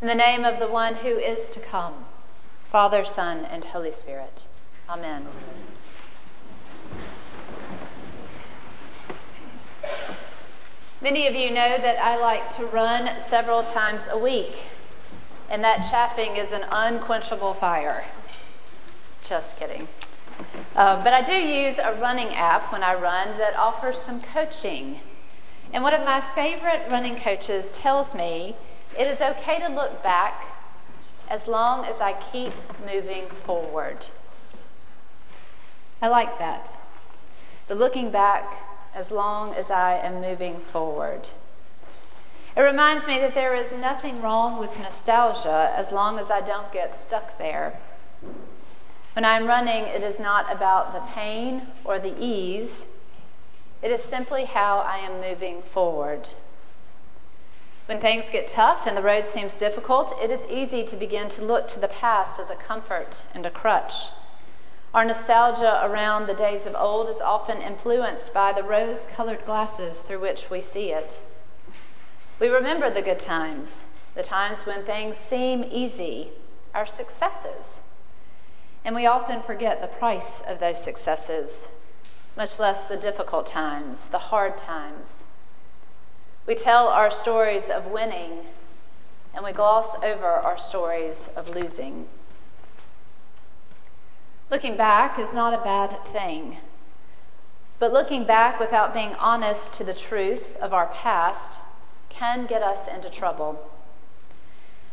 In the name of the one who is to come, Father, Son, and Holy Spirit. Amen. Many of you know that I like to run several times a week, and that chaffing is an unquenchable fire. Just kidding. Uh, but I do use a running app when I run that offers some coaching. And one of my favorite running coaches tells me it is okay to look back as long as I keep moving forward. I like that. The looking back as long as I am moving forward. It reminds me that there is nothing wrong with nostalgia as long as I don't get stuck there. When I'm running, it is not about the pain or the ease, it is simply how I am moving forward. When things get tough and the road seems difficult, it is easy to begin to look to the past as a comfort and a crutch. Our nostalgia around the days of old is often influenced by the rose colored glasses through which we see it. We remember the good times, the times when things seem easy, our successes. And we often forget the price of those successes, much less the difficult times, the hard times, we tell our stories of winning, and we gloss over our stories of losing. Looking back is not a bad thing, but looking back without being honest to the truth of our past can get us into trouble.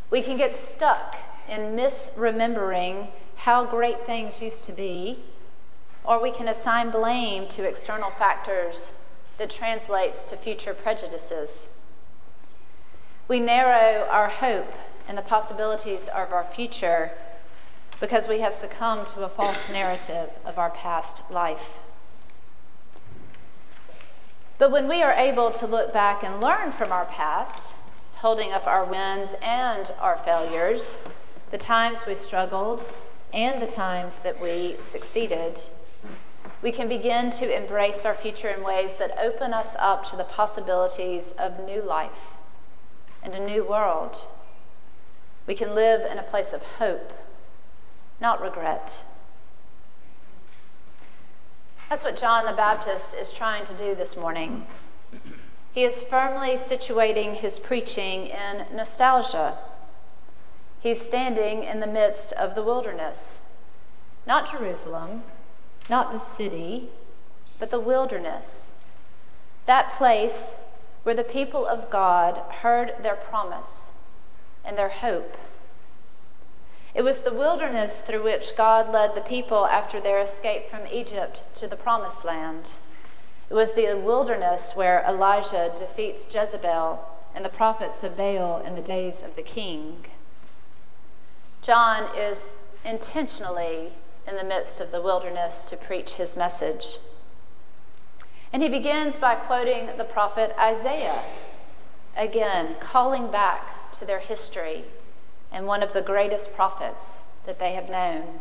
We can get stuck in misremembering how great things used to be, or we can assign blame to external factors that translates to future prejudices. We narrow our hope and the possibilities of our future because we have succumbed to a false narrative of our past life. But when we are able to look back and learn from our past, holding up our wins and our failures, the times we struggled and the times that we succeeded, we can begin to embrace our future in ways that open us up to the possibilities of new life and a new world. We can live in a place of hope, not regret. That's what John the Baptist is trying to do this morning. He is firmly situating his preaching in nostalgia. He's standing in the midst of the wilderness, not Jerusalem, not the city, but the wilderness. That place where the people of God heard their promise and their hope. It was the wilderness through which God led the people after their escape from Egypt to the promised land. It was the wilderness where Elijah defeats Jezebel and the prophets of Baal in the days of the king. John is intentionally in the midst of the wilderness to preach his message. And he begins by quoting the prophet Isaiah, again, calling back to their history and one of the greatest prophets that they have known.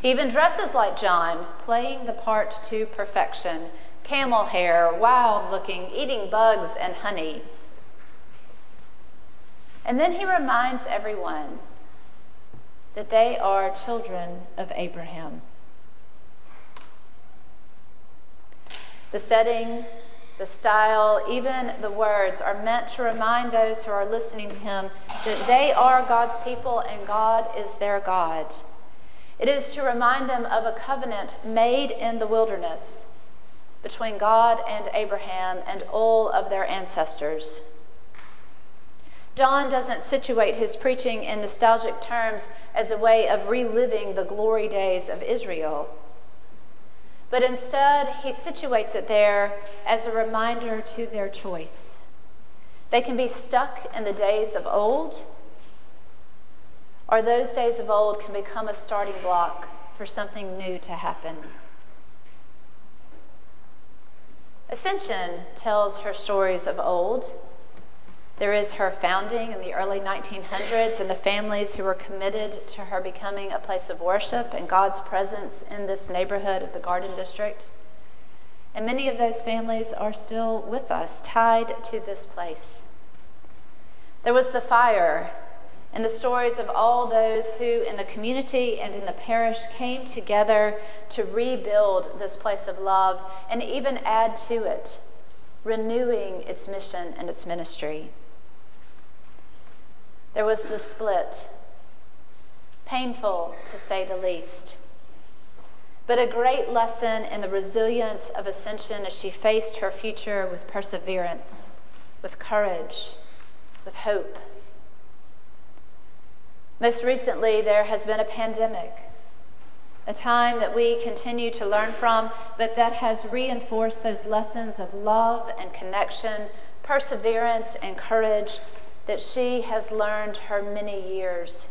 He even dresses like John, playing the part to perfection camel hair, wild looking, eating bugs and honey. And then he reminds everyone that they are children of Abraham. The setting, the style, even the words are meant to remind those who are listening to him that they are God's people and God is their God. It is to remind them of a covenant made in the wilderness between God and Abraham and all of their ancestors. John doesn't situate his preaching in nostalgic terms as a way of reliving the glory days of Israel, but instead he situates it there as a reminder to their choice. They can be stuck in the days of old, or those days of old can become a starting block for something new to happen. Ascension tells her stories of old there is her founding in the early 1900s and the families who were committed to her becoming a place of worship and God's presence in this neighborhood of the Garden District. And many of those families are still with us, tied to this place. There was the fire and the stories of all those who in the community and in the parish came together to rebuild this place of love and even add to it, renewing its mission and its ministry. There was the split, painful to say the least, but a great lesson in the resilience of Ascension as she faced her future with perseverance, with courage, with hope. Most recently, there has been a pandemic, a time that we continue to learn from, but that has reinforced those lessons of love and connection, perseverance and courage that she has learned her many years.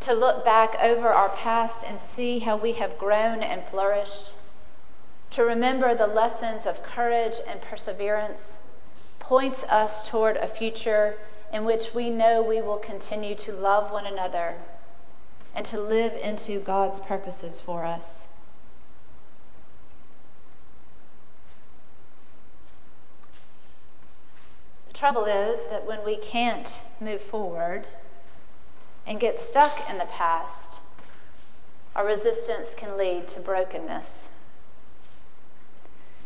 To look back over our past and see how we have grown and flourished, to remember the lessons of courage and perseverance, points us toward a future in which we know we will continue to love one another and to live into God's purposes for us. Trouble is that when we can't move forward and get stuck in the past, our resistance can lead to brokenness.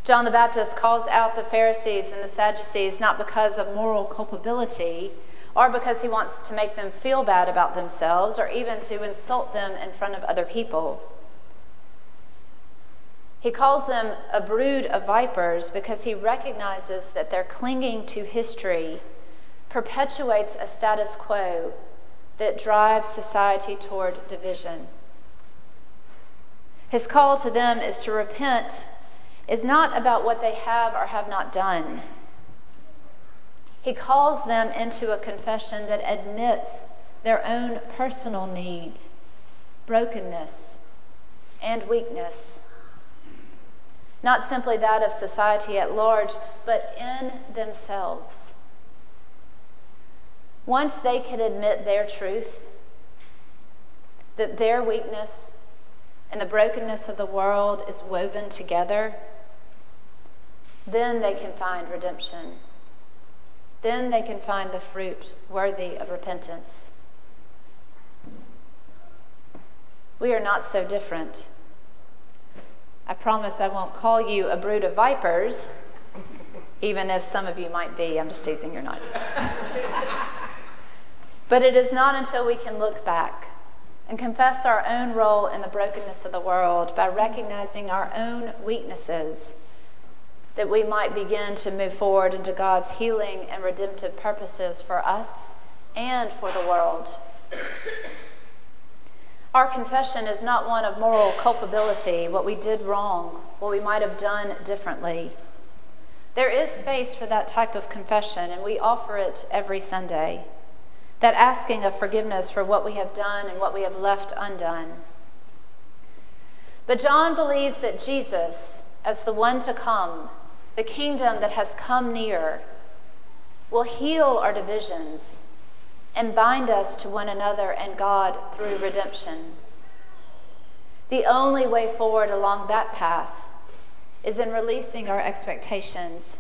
John the Baptist calls out the Pharisees and the Sadducees not because of moral culpability or because he wants to make them feel bad about themselves or even to insult them in front of other people. He calls them a brood of vipers because he recognizes that their clinging to history perpetuates a status quo that drives society toward division. His call to them is to repent is not about what they have or have not done. He calls them into a confession that admits their own personal need, brokenness, and weakness. Not simply that of society at large, but in themselves. Once they can admit their truth, that their weakness and the brokenness of the world is woven together then they can find redemption. Then they can find the fruit worthy of repentance. We are not so different. I promise I won't call you a brood of vipers, even if some of you might be. I'm just teasing, you're not. but it is not until we can look back and confess our own role in the brokenness of the world by recognizing our own weaknesses that we might begin to move forward into God's healing and redemptive purposes for us and for the world. Our confession is not one of moral culpability, what we did wrong, what we might have done differently. There is space for that type of confession, and we offer it every Sunday. That asking of forgiveness for what we have done and what we have left undone. But John believes that Jesus, as the one to come, the kingdom that has come near, will heal our divisions and bind us to one another and God through redemption. The only way forward along that path is in releasing our expectations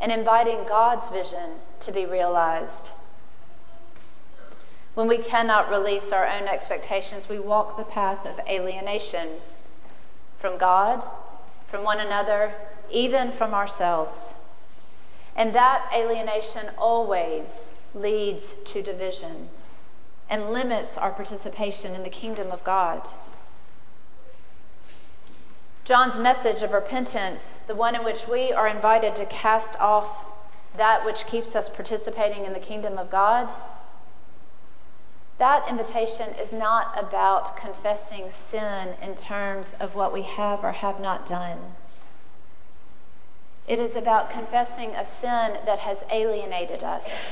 and inviting God's vision to be realized. When we cannot release our own expectations, we walk the path of alienation from God, from one another, even from ourselves. And that alienation always leads to division and limits our participation in the kingdom of God. John's message of repentance, the one in which we are invited to cast off that which keeps us participating in the kingdom of God, that invitation is not about confessing sin in terms of what we have or have not done. It is about confessing a sin that has alienated us,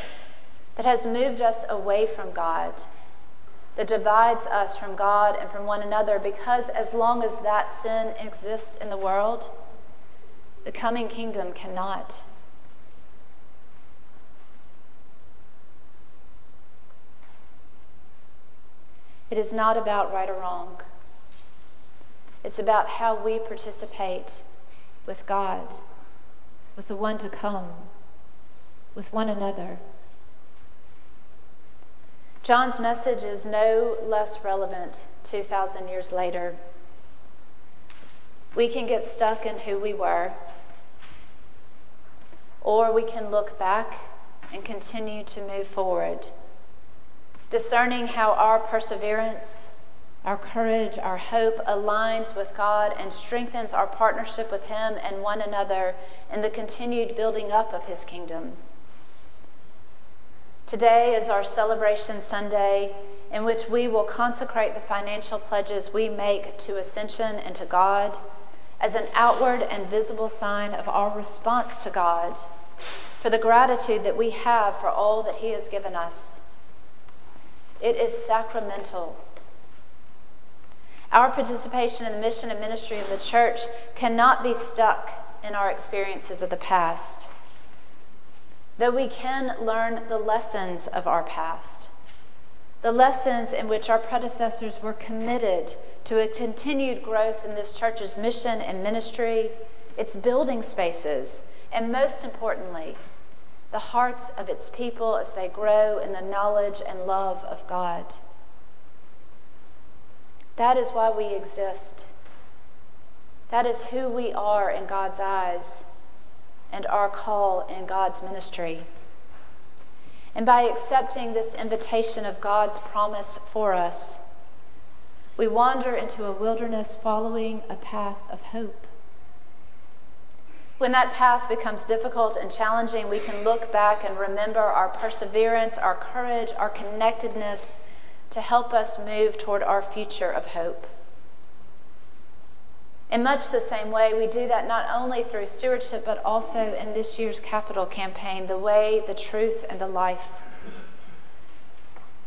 that has moved us away from God, that divides us from God and from one another, because as long as that sin exists in the world, the coming kingdom cannot. It is not about right or wrong. It's about how we participate with God with the one to come, with one another. John's message is no less relevant 2,000 years later. We can get stuck in who we were, or we can look back and continue to move forward, discerning how our perseverance, our courage, our hope aligns with God and strengthens our partnership with Him and one another in the continued building up of His kingdom. Today is our celebration Sunday in which we will consecrate the financial pledges we make to Ascension and to God as an outward and visible sign of our response to God for the gratitude that we have for all that He has given us. It is sacramental. Our participation in the mission and ministry of the church cannot be stuck in our experiences of the past though we can learn the lessons of our past, the lessons in which our predecessors were committed to a continued growth in this church's mission and ministry, its building spaces, and most importantly, the hearts of its people as they grow in the knowledge and love of God. That is why we exist. That is who we are in God's eyes and our call in God's ministry. And by accepting this invitation of God's promise for us, we wander into a wilderness following a path of hope. When that path becomes difficult and challenging, we can look back and remember our perseverance, our courage, our connectedness to help us move toward our future of hope. In much the same way, we do that not only through stewardship, but also in this year's capital campaign the way, the truth, and the life.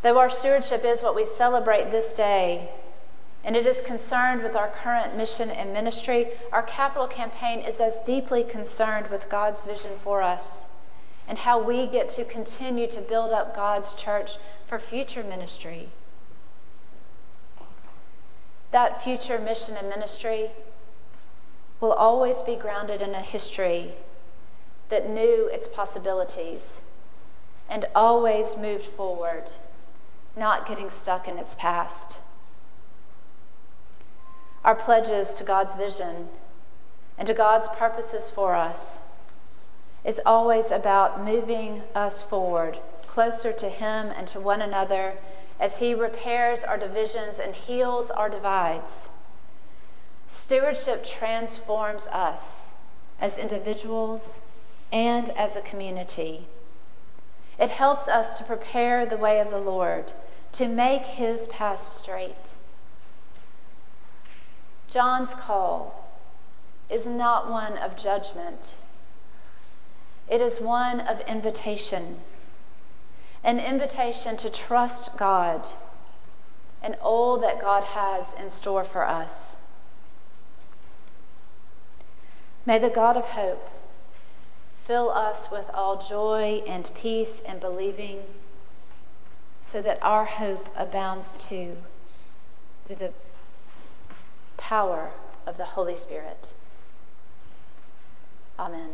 Though our stewardship is what we celebrate this day, and it is concerned with our current mission and ministry, our capital campaign is as deeply concerned with God's vision for us and how we get to continue to build up God's church for future ministry. That future mission and ministry will always be grounded in a history that knew its possibilities and always moved forward, not getting stuck in its past. Our pledges to God's vision and to God's purposes for us is always about moving us forward, closer to Him and to one another as He repairs our divisions and heals our divides. Stewardship transforms us as individuals and as a community. It helps us to prepare the way of the Lord, to make his path straight. John's call is not one of judgment, it is one of invitation an invitation to trust God and all that God has in store for us. May the God of hope fill us with all joy and peace and believing, so that our hope abounds too through the power of the Holy Spirit. Amen.